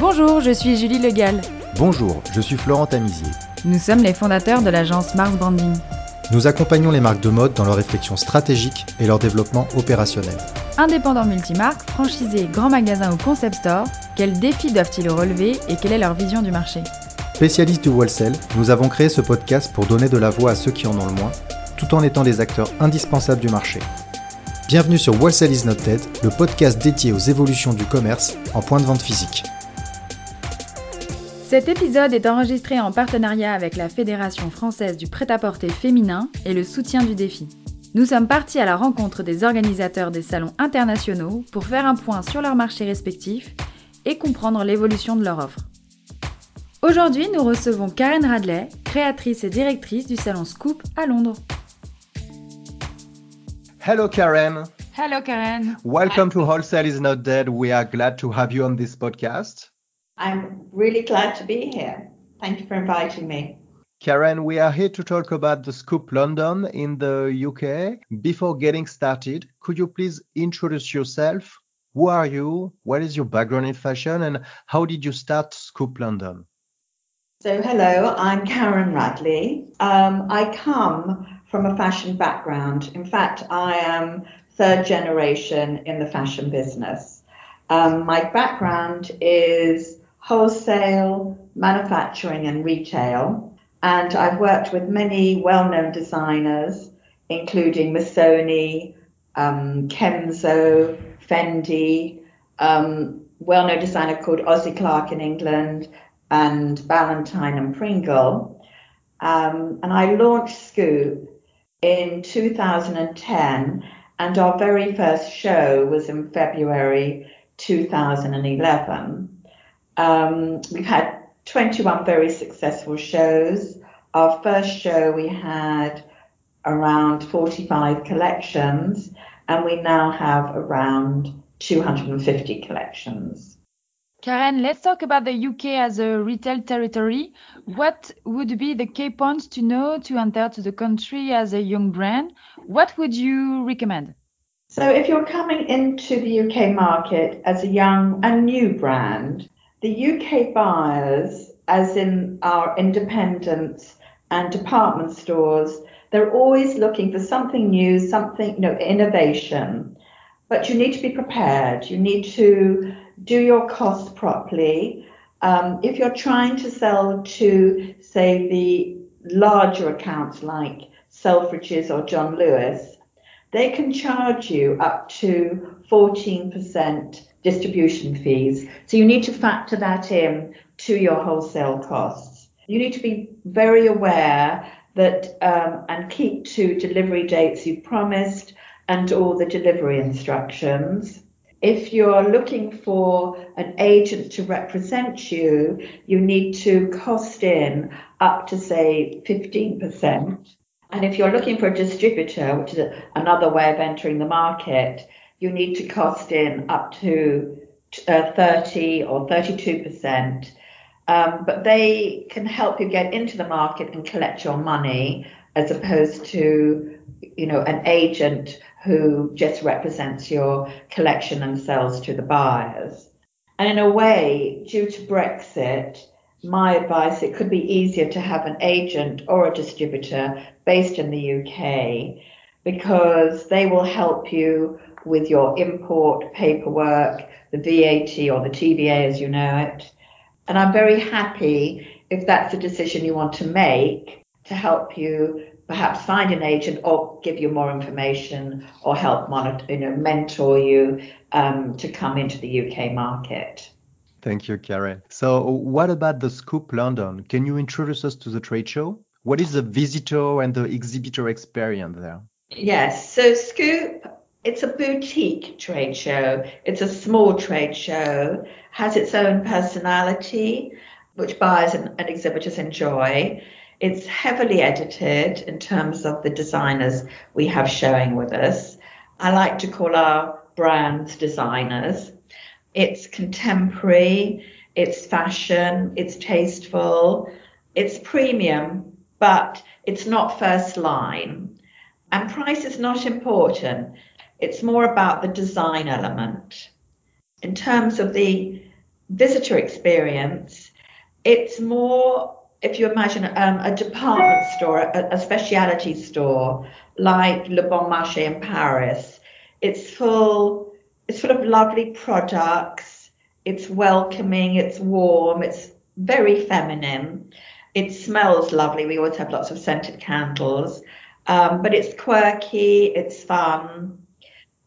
Bonjour, je suis Julie Legal. Bonjour, je suis Florent Tamizier. Nous sommes les fondateurs de l'agence Mars Branding. Nous accompagnons les marques de mode dans leur réflexion stratégique et leur développement opérationnel. Indépendants multimarques, franchisés, grands magasins ou concept stores, quels défis doivent-ils relever et quelle est leur vision du marché? Spécialistes du wholesale, nous avons créé ce podcast pour donner de la voix à ceux qui en ont le moins, tout en étant des acteurs indispensables du marché. Bienvenue sur Wholesale is not dead, le podcast dédié aux évolutions du commerce en point de vente physique. Cet épisode est enregistré en partenariat avec la Fédération française du prêt-à-porter féminin et le soutien du défi. Nous sommes partis à la rencontre des organisateurs des salons internationaux pour faire un point sur leurs marchés respectifs et comprendre l'évolution de leur offre. Aujourd'hui, nous recevons Karen Radley, créatrice et directrice du salon Scoop à Londres. Hello Karen. Hello Karen. Welcome to Wholesale is not dead. We are glad to have you on this podcast. I'm really glad to be here. Thank you for inviting me. Karen, we are here to talk about the Scoop London in the UK. Before getting started, could you please introduce yourself? Who are you? What is your background in fashion? And how did you start Scoop London? So, hello, I'm Karen Radley. Um, I come from a fashion background. In fact, I am third generation in the fashion business. Um, my background is wholesale, manufacturing, and retail. And I've worked with many well known designers, including Missoni, um, Kenzo, Fendi, um, well known designer called Ossie Clark in England, and Ballantyne and Pringle. Um, and I launched Scoop in 2010, and our very first show was in February 2011. Um, we've had 21 very successful shows. Our first show, we had around 45 collections, and we now have around 250 collections. Karen, let's talk about the UK as a retail territory. What would be the key points to know to enter to the country as a young brand? What would you recommend? So, if you're coming into the UK market as a young and new brand, the UK buyers, as in our independents and department stores, they're always looking for something new, something, you know, innovation. But you need to be prepared. You need to do your costs properly. Um, if you're trying to sell to, say, the larger accounts like Selfridges or John Lewis, they can charge you up to 14% distribution fees. So you need to factor that in to your wholesale costs. You need to be very aware that um, and keep to delivery dates you promised and all the delivery instructions. If you're looking for an agent to represent you, you need to cost in up to say 15%. And if you're looking for a distributor, which is another way of entering the market, you need to cost in up to uh, 30 or 32%. Um, but they can help you get into the market and collect your money as opposed to, you know, an agent who just represents your collection and sells to the buyers. And in a way, due to Brexit, my advice, it could be easier to have an agent or a distributor based in the UK because they will help you with your import paperwork, the VAT or the TVA as you know it. And I'm very happy if that's a decision you want to make to help you perhaps find an agent or give you more information or help monitor, you know, mentor you um, to come into the UK market. Thank you, Karen. So, what about the Scoop London? Can you introduce us to the trade show? What is the visitor and the exhibitor experience there? Yes, so Scoop it's a boutique trade show. It's a small trade show, has its own personality, which buyers and, and exhibitors enjoy. It's heavily edited in terms of the designers we have showing with us. I like to call our brands designers. It's contemporary, it's fashion, it's tasteful, it's premium, but it's not first line. And price is not important. It's more about the design element. In terms of the visitor experience, it's more if you imagine um, a department store, a, a specialty store like Le Bon Marché in Paris. It's full. It's full of lovely products. It's welcoming. It's warm. It's very feminine. It smells lovely. We always have lots of scented candles. Um, but it's quirky. It's fun.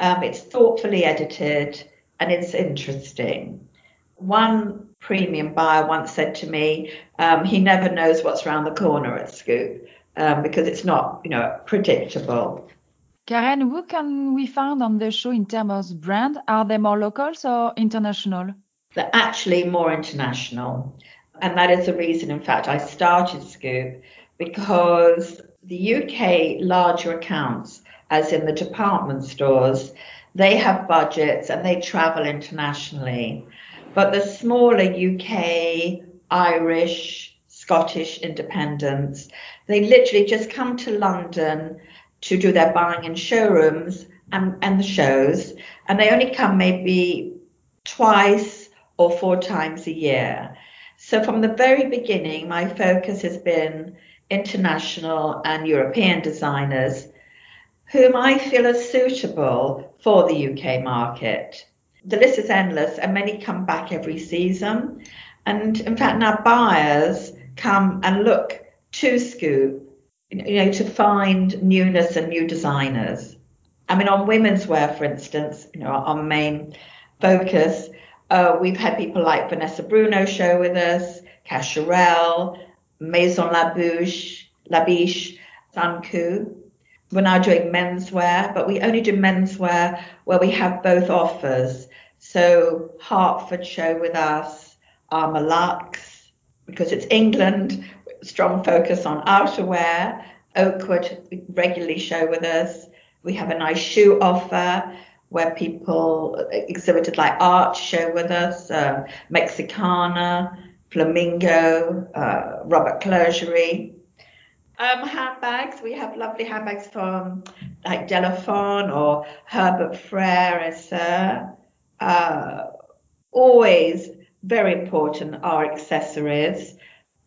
Um, it's thoughtfully edited and it's interesting. One premium buyer once said to me, um, he never knows what's around the corner at Scoop um, because it's not, you know, predictable. Karen, who can we find on the show in terms of brand? Are they more locals or international? They're actually more international. And that is the reason, in fact, I started Scoop because the UK larger accounts, as in the department stores, they have budgets and they travel internationally. But the smaller UK, Irish, Scottish independents, they literally just come to London to do their buying in showrooms and, and the shows, and they only come maybe twice or four times a year. So from the very beginning, my focus has been international and European designers whom I feel are suitable for the UK market the list is endless and many come back every season. And in fact, now buyers come and look to Scoop, you know, to find newness and new designers. I mean, on women's wear, for instance, you know, our main focus, uh, we've had people like Vanessa Bruno show with us, Cacharel, Maison Labouche, Labiche, La Biche, Suncoo. We're now doing menswear, but we only do menswear where we have both offers. So Hartford show with us, Armor because it's England, strong focus on outerwear. Oakwood regularly show with us. We have a nice shoe offer where people exhibited like art show with us, uh, Mexicana, Flamingo, uh, Robert Clergerie. Um, handbags, we have lovely handbags from like Delafon or Herbert Frere, uh, uh, always very important are accessories.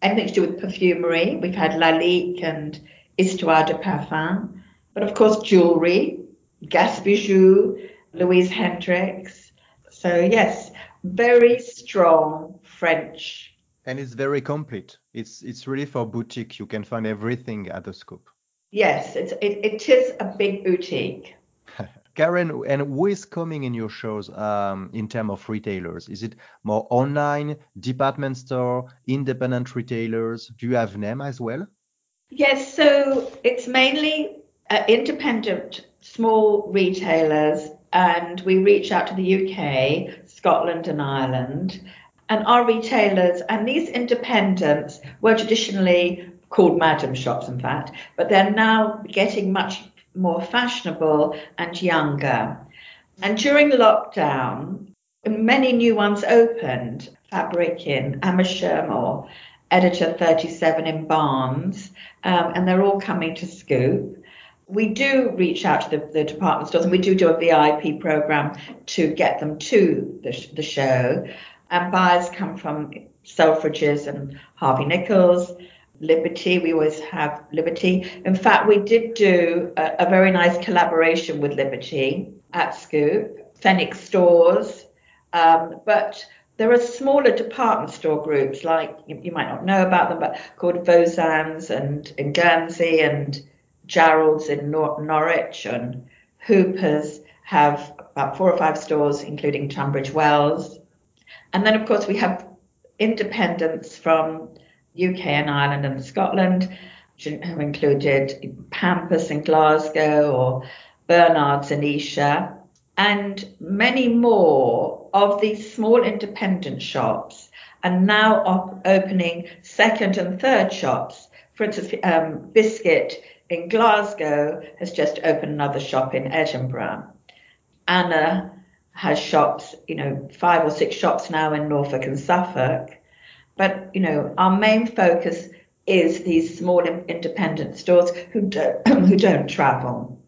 Anything to do with perfumery. We've had Lalique and Histoire de Parfum. But of course, jewelry, Gas Bijoux, Louise Hendrix. So, yes, very strong French. And it's very complete. It's it's really for boutique. You can find everything at the scoop. Yes, it's, it, it is a big boutique. Karen, and who is coming in your shows um, in terms of retailers? Is it more online, department store, independent retailers? Do you have them as well? Yes, so it's mainly uh, independent small retailers, and we reach out to the UK, Scotland, and Ireland. And our retailers and these independents were traditionally called madam shops, in fact, but they're now getting much more fashionable and younger. And during lockdown, many new ones opened. Fabric in Amersham or Editor 37 in Barnes, um, and they're all coming to Scoop. We do reach out to the, the, department stores and we do do a VIP program to get them to the, the show. And buyers come from Selfridges and Harvey Nichols, Liberty. We always have Liberty. In fact, we did do a, a very nice collaboration with Liberty at Scoop, Phoenix Stores, um, but there are smaller department store groups like you, you, might not know about them, but called Voisins and in Guernsey and Jarrold's in Nor- Norwich and Hoopers have about four or five stores, including Tunbridge Wells. And then, of course, we have independents from UK and Ireland and Scotland, who included Pampas in Glasgow or Bernard's in Esher, and many more of these small independent shops are now op- opening second and third shops. For instance, um, Biscuit in Glasgow has just opened another shop in Edinburgh. Anna has shops, you know, five or six shops now in Norfolk and Suffolk. But you know, our main focus is these small independent stores who don't who don't travel.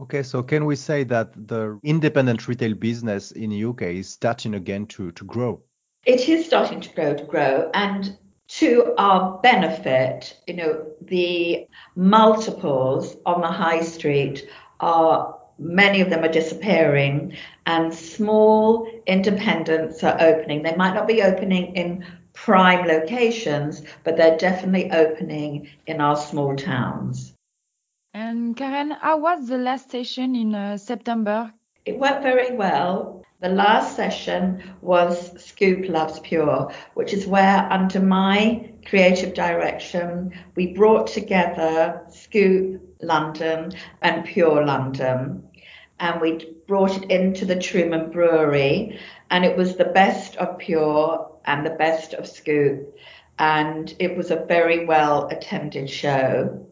Okay, so can we say that the independent retail business in the UK is starting again to, to grow? It is starting to grow to grow and to our benefit, you know, the multiples on the high street are many of them are disappearing and small independents are opening. They might not be opening in prime locations, but they're definitely opening in our small towns. And Karen, how was the last session in uh, September? It went very well. The last session was Scoop Loves Pure, which is where, under my creative direction, we brought together Scoop London and Pure London. And we brought it into the Truman Brewery, and it was the best of Pure and the best of Scoop. And it was a very well attended show.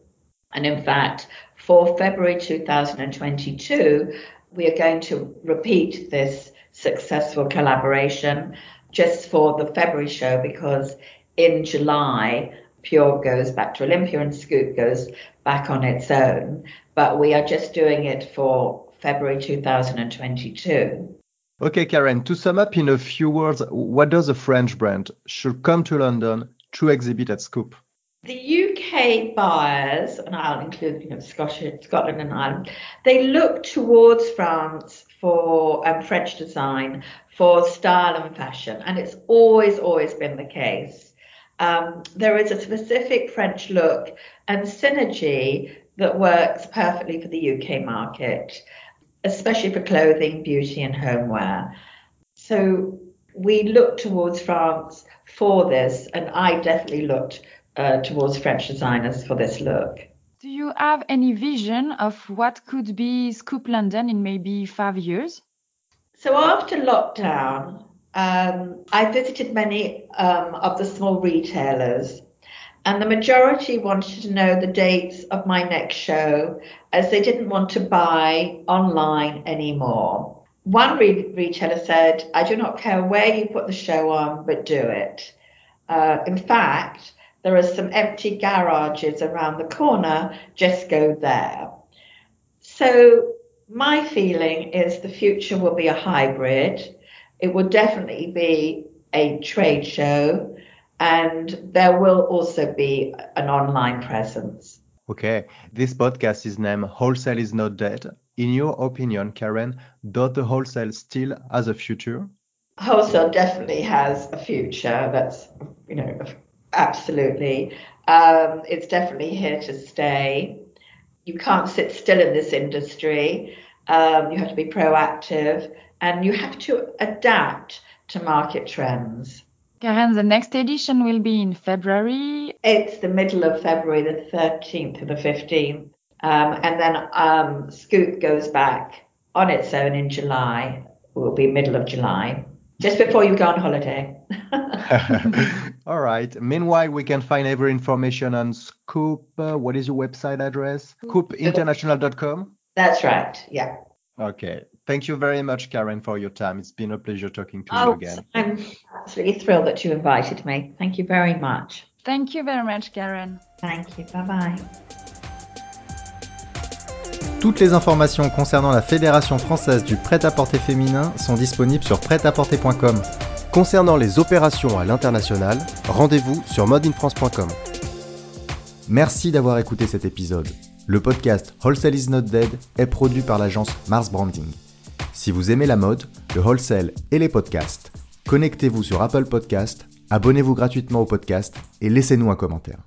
And in fact, for February 2022, we are going to repeat this successful collaboration just for the February show because in July, Pure goes back to Olympia and Scoop goes back on its own. But we are just doing it for February 2022. Okay, Karen, to sum up in a few words, what does a French brand should come to London to exhibit at Scoop? The UK buyers, and I'll include you know, Scotland, Scotland and Ireland, they look towards France for um, French design, for style and fashion, and it's always, always been the case. Um, there is a specific French look and synergy that works perfectly for the UK market, especially for clothing, beauty, and homeware. So we look towards France for this, and I definitely looked uh, towards French designers for this look. Do you have any vision of what could be Scoop London in maybe five years? So after lockdown, um, I visited many um, of the small retailers, and the majority wanted to know the dates of my next show as they didn't want to buy online anymore. One re- retailer said, I do not care where you put the show on, but do it. Uh, in fact, there are some empty garages around the corner, just go there. So, my feeling is the future will be a hybrid. It will definitely be a trade show, and there will also be an online presence. Okay, this podcast is named Wholesale is Not Dead. In your opinion, Karen, does the wholesale still has a future? Wholesale definitely has a future. That's, you know, Absolutely. Um, it's definitely here to stay. You can't sit still in this industry. Um, you have to be proactive and you have to adapt to market trends. Karen, the next edition will be in February. It's the middle of February, the 13th to the 15th. Um, and then um, Scoop goes back on its own in July. It will be middle of July, just before you go on holiday. All right. Meanwhile, we can find every information on Scoop. Uh, what is your website address? Scoopinternational.com? That's right. Yeah. Okay. Thank you very much, Karen, for your time. It's been a pleasure talking to oh, you again. I'm absolutely thrilled that you invited me. Thank you very much. Thank you very much, Karen. Thank you. Bye bye. Toutes les informations concernant la Fédération française du prêt-à-porter féminin sont disponibles sur prêt-à-porter.com. Concernant les opérations à l'international, rendez-vous sur modeinfrance.com. Merci d'avoir écouté cet épisode. Le podcast Wholesale is not dead est produit par l'agence Mars Branding. Si vous aimez la mode, le wholesale et les podcasts, connectez-vous sur Apple Podcast, abonnez-vous gratuitement au podcast et laissez-nous un commentaire.